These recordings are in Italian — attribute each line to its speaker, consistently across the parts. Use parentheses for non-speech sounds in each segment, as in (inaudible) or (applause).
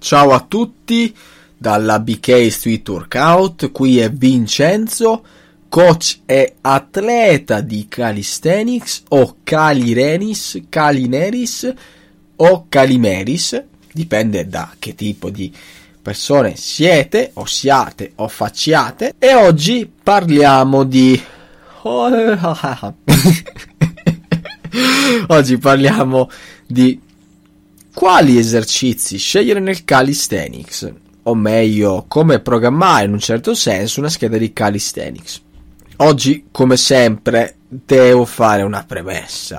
Speaker 1: Ciao a tutti dalla BK Street Workout. Qui è Vincenzo, coach e atleta di calisthenics o calirenis, calineris o calimeris. Dipende da che tipo di persone siete o siate o facciate. E oggi parliamo di (laughs) Oggi parliamo di quali esercizi scegliere nel calisthenics, o meglio, come programmare in un certo senso una scheda di calisthenics. Oggi, come sempre, devo fare una premessa.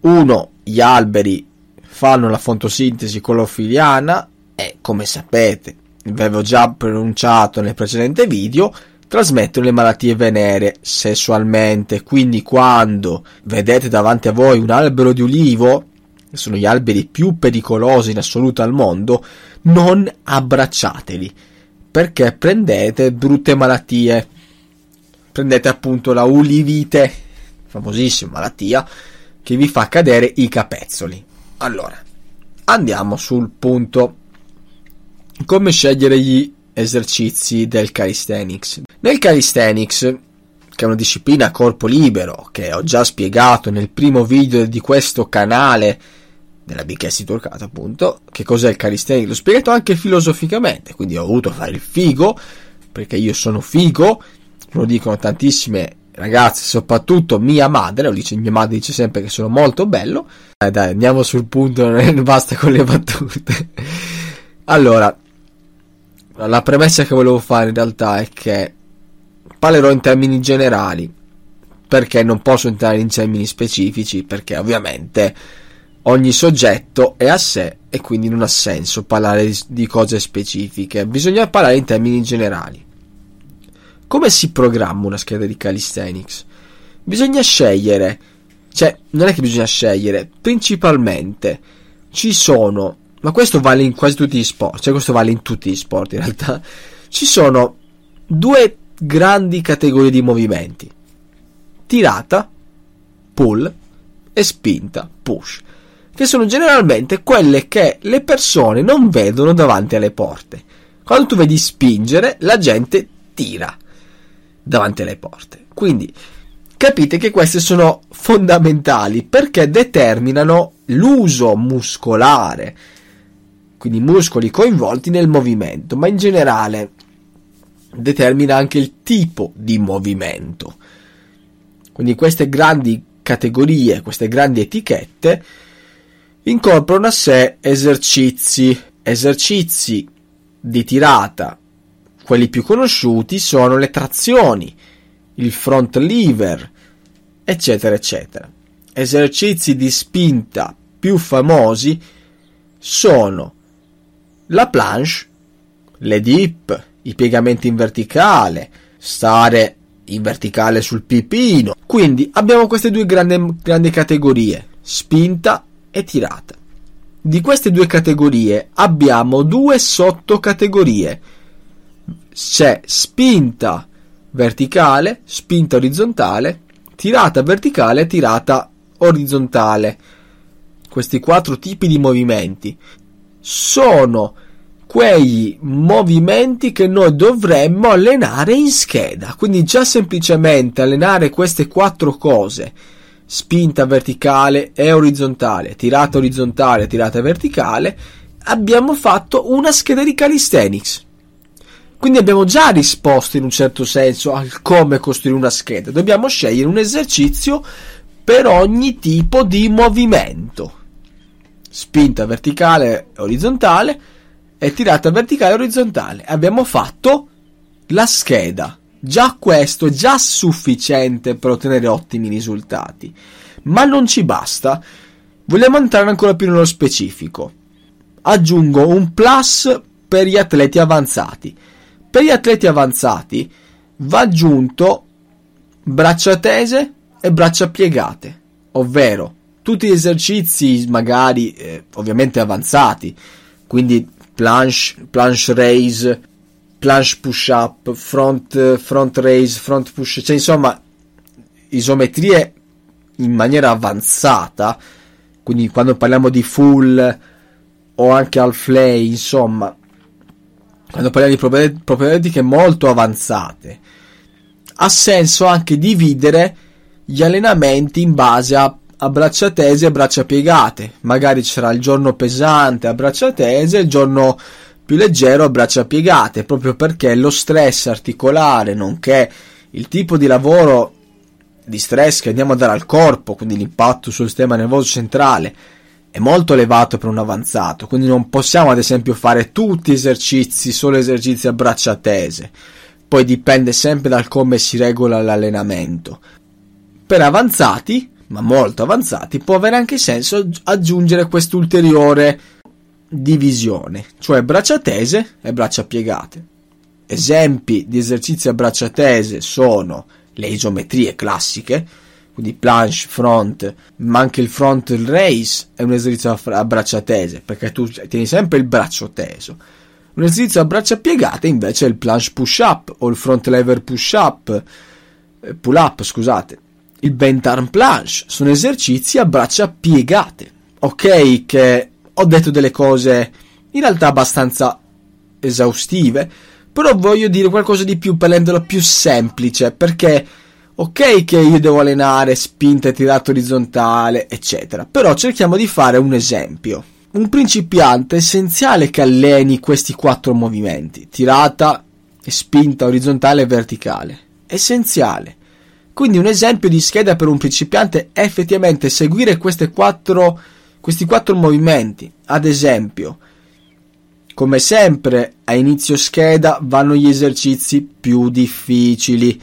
Speaker 1: Uno, gli alberi fanno la fotosintesi clorofiliana e, come sapete, vi avevo già pronunciato nel precedente video, trasmettono le malattie venere sessualmente. Quindi quando vedete davanti a voi un albero di ulivo, sono gli alberi più pericolosi in assoluto al mondo, non abbracciateli, perché prendete brutte malattie. Prendete appunto la ulivite, famosissima malattia, che vi fa cadere i capezzoli. Allora, andiamo sul punto. Come scegliere gli esercizi del calisthenics? Nel calisthenics, che è una disciplina a corpo libero, che ho già spiegato nel primo video di questo canale, della BKS Turcata appunto, che cos'è il calisthenics, l'ho spiegato anche filosoficamente, quindi ho voluto fare il figo, perché io sono figo, lo dicono tantissime ragazze, soprattutto mia madre, dice, mia madre dice sempre che sono molto bello, eh, dai andiamo sul punto, non (laughs) basta con le battute. allora, la premessa che volevo fare in realtà è che parlerò in termini generali perché non posso entrare in termini specifici perché ovviamente ogni soggetto è a sé e quindi non ha senso parlare di cose specifiche. Bisogna parlare in termini generali. Come si programma una scheda di calisthenics? Bisogna scegliere cioè non è che bisogna scegliere principalmente ci sono ma questo vale in quasi tutti gli sport cioè questo vale in tutti gli sport in realtà ci sono due grandi categorie di movimenti. Tirata, pull e spinta, push, che sono generalmente quelle che le persone non vedono davanti alle porte. Quando tu vedi spingere, la gente tira davanti alle porte. Quindi capite che queste sono fondamentali perché determinano l'uso muscolare, quindi muscoli coinvolti nel movimento, ma in generale determina anche il tipo di movimento. Quindi queste grandi categorie, queste grandi etichette incorporano a sé esercizi, esercizi di tirata. Quelli più conosciuti sono le trazioni, il front lever, eccetera, eccetera. Esercizi di spinta più famosi sono la planche, le dip, i piegamenti in verticale, stare in verticale sul pipino. Quindi abbiamo queste due grandi, grandi categorie, spinta e tirata. Di queste due categorie abbiamo due sottocategorie. C'è spinta verticale, spinta orizzontale, tirata verticale tirata orizzontale. Questi quattro tipi di movimenti sono quei movimenti che noi dovremmo allenare in scheda. Quindi già semplicemente allenare queste quattro cose, spinta verticale e orizzontale, tirata orizzontale, tirata verticale, abbiamo fatto una scheda di calisthenics. Quindi abbiamo già risposto in un certo senso al come costruire una scheda. Dobbiamo scegliere un esercizio per ogni tipo di movimento. Spinta verticale orizzontale, è tirata verticale e orizzontale. Abbiamo fatto la scheda. Già questo è già sufficiente per ottenere ottimi risultati. Ma non ci basta. Vogliamo entrare ancora più nello specifico. aggiungo un plus per gli atleti avanzati. Per gli atleti avanzati va aggiunto braccia tese e braccia piegate, ovvero tutti gli esercizi magari eh, ovviamente avanzati, quindi planche, planche raise, planche push up, front, front raise, front push, cioè insomma isometrie in maniera avanzata, quindi quando parliamo di full o anche half lay, insomma, quando parliamo di propedeutiche molto avanzate, ha senso anche dividere gli allenamenti in base a, a braccia tese e braccia piegate. Magari c'era il giorno pesante a braccia tese e il giorno più leggero a braccia piegate, proprio perché lo stress articolare, nonché il tipo di lavoro di stress che andiamo a dare al corpo, quindi l'impatto sul sistema nervoso centrale, è molto elevato per un avanzato, quindi non possiamo ad esempio fare tutti esercizi, solo esercizi a braccia tese. Poi dipende sempre dal come si regola l'allenamento. Per avanzati, ma molto avanzati, può avere anche senso aggiungere quest'ulteriore divisione, cioè braccia tese e braccia piegate. Esempi di esercizi a braccia tese sono le isometrie classiche, quindi planche, front, ma anche il front raise è un esercizio a braccia tese, perché tu tieni sempre il braccio teso. Un esercizio a braccia piegate invece è il planche push up o il front lever push up, eh, pull up, scusate. Il bent arm planche sono esercizi a braccia piegate. Ok che ho detto delle cose in realtà abbastanza esaustive, però voglio dire qualcosa di più renderlo più semplice, perché ok che io devo allenare spinta e tirato orizzontale, eccetera, però cerchiamo di fare un esempio. Un principiante è essenziale che alleni questi quattro movimenti, tirata spinta orizzontale e verticale. Essenziale. Quindi un esempio di scheda per un principiante è effettivamente seguire quattro, questi quattro movimenti. Ad esempio, come sempre, a inizio scheda vanno gli esercizi più difficili,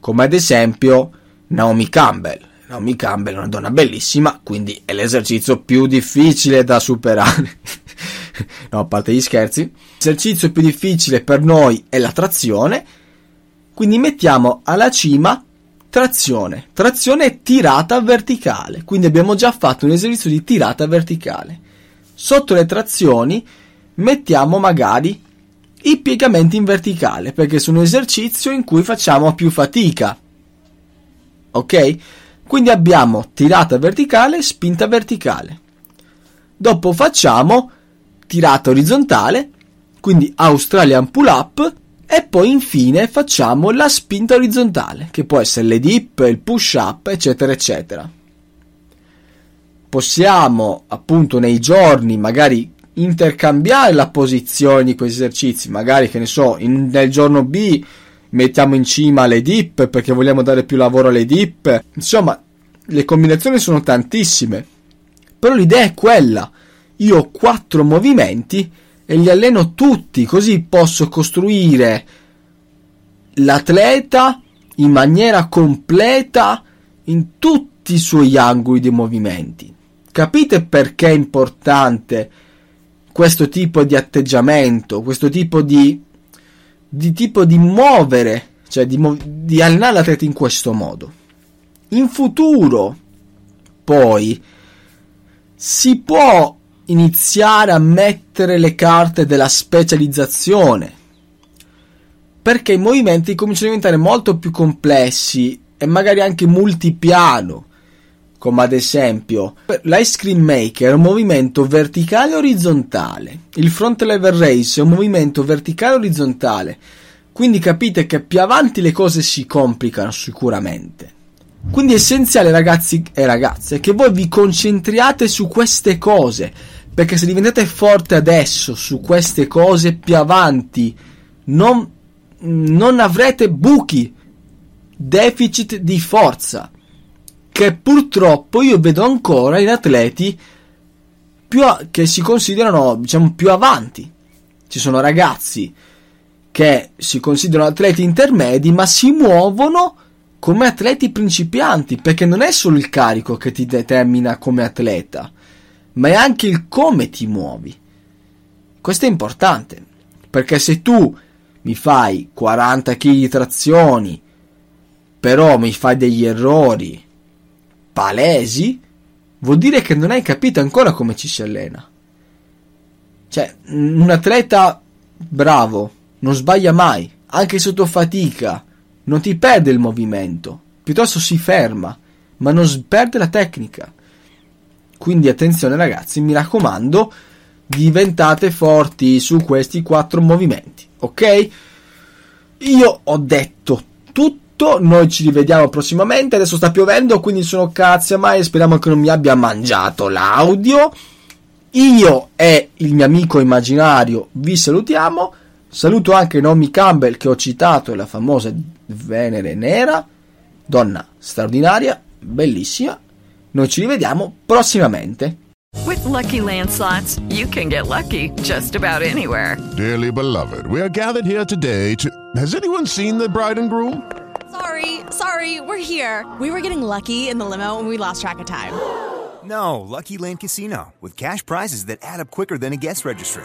Speaker 1: come ad esempio Naomi Campbell. Naomi Campbell è una donna bellissima, quindi è l'esercizio più difficile da superare. (laughs) no, a parte gli scherzi. L'esercizio più difficile per noi è la trazione, quindi mettiamo alla cima trazione. Trazione tirata verticale, quindi abbiamo già fatto un esercizio di tirata verticale. Sotto le trazioni mettiamo magari i piegamenti in verticale, perché sono un esercizio in cui facciamo più fatica. Ok? Quindi abbiamo tirata verticale spinta verticale. Dopo facciamo tirata orizzontale, quindi Australian pull up e poi infine facciamo la spinta orizzontale, che può essere le dip, il push up, eccetera, eccetera. Possiamo appunto nei giorni magari intercambiare la posizione di questi esercizi, magari che ne so, in, nel giorno B mettiamo in cima le dip perché vogliamo dare più lavoro alle dip. Insomma, le combinazioni sono tantissime. Però l'idea è quella. Io ho quattro movimenti e li alleno tutti, così posso costruire l'atleta in maniera completa in tutti i suoi angoli di movimenti. Capite perché è importante questo tipo di atteggiamento, questo tipo di, di tipo di muovere, cioè di, di allenare l'atleta in questo modo. In futuro, poi, si può iniziare a mettere le carte della specializzazione. Perché i movimenti cominciano a diventare molto più complessi e magari anche multipiano come ad esempio l'ice cream maker è un movimento verticale orizzontale, il front lever race è un movimento verticale orizzontale, quindi capite che più avanti le cose si complicano sicuramente. Quindi è essenziale ragazzi e ragazze che voi vi concentriate su queste cose, perché se diventate forte adesso su queste cose più avanti non, non avrete buchi, deficit di forza che purtroppo io vedo ancora in atleti a- che si considerano diciamo più avanti. Ci sono ragazzi che si considerano atleti intermedi ma si muovono come atleti principianti perché non è solo il carico che ti determina come atleta ma è anche il come ti muovi. Questo è importante, perché se tu mi fai 40 kg di trazioni, però mi fai degli errori palesi, vuol dire che non hai capito ancora come ci si allena. Cioè, un atleta bravo non sbaglia mai, anche sotto fatica, non ti perde il movimento, piuttosto si ferma, ma non perde la tecnica. Quindi attenzione ragazzi, mi raccomando, diventate forti su questi quattro movimenti, ok? Io ho detto tutto noi ci rivediamo prossimamente. Adesso sta piovendo, quindi sono cazzi a mai. Speriamo che non mi abbia mangiato l'audio. Io e il mio amico immaginario vi salutiamo. Saluto anche Naomi Campbell che ho citato, la famosa Venere Nera, donna straordinaria, bellissima. Noi ci rivediamo prossimamente.
Speaker 2: With lucky landslots, you can get lucky just about anywhere.
Speaker 3: Dearly beloved, we are gathered here today to. Has anyone seen the bride and groom?
Speaker 4: Sorry, sorry, we're here. We were getting lucky in the limo and we lost track of time.
Speaker 5: No, Lucky Land Casino, with cash prizes that add up quicker than a guest registry.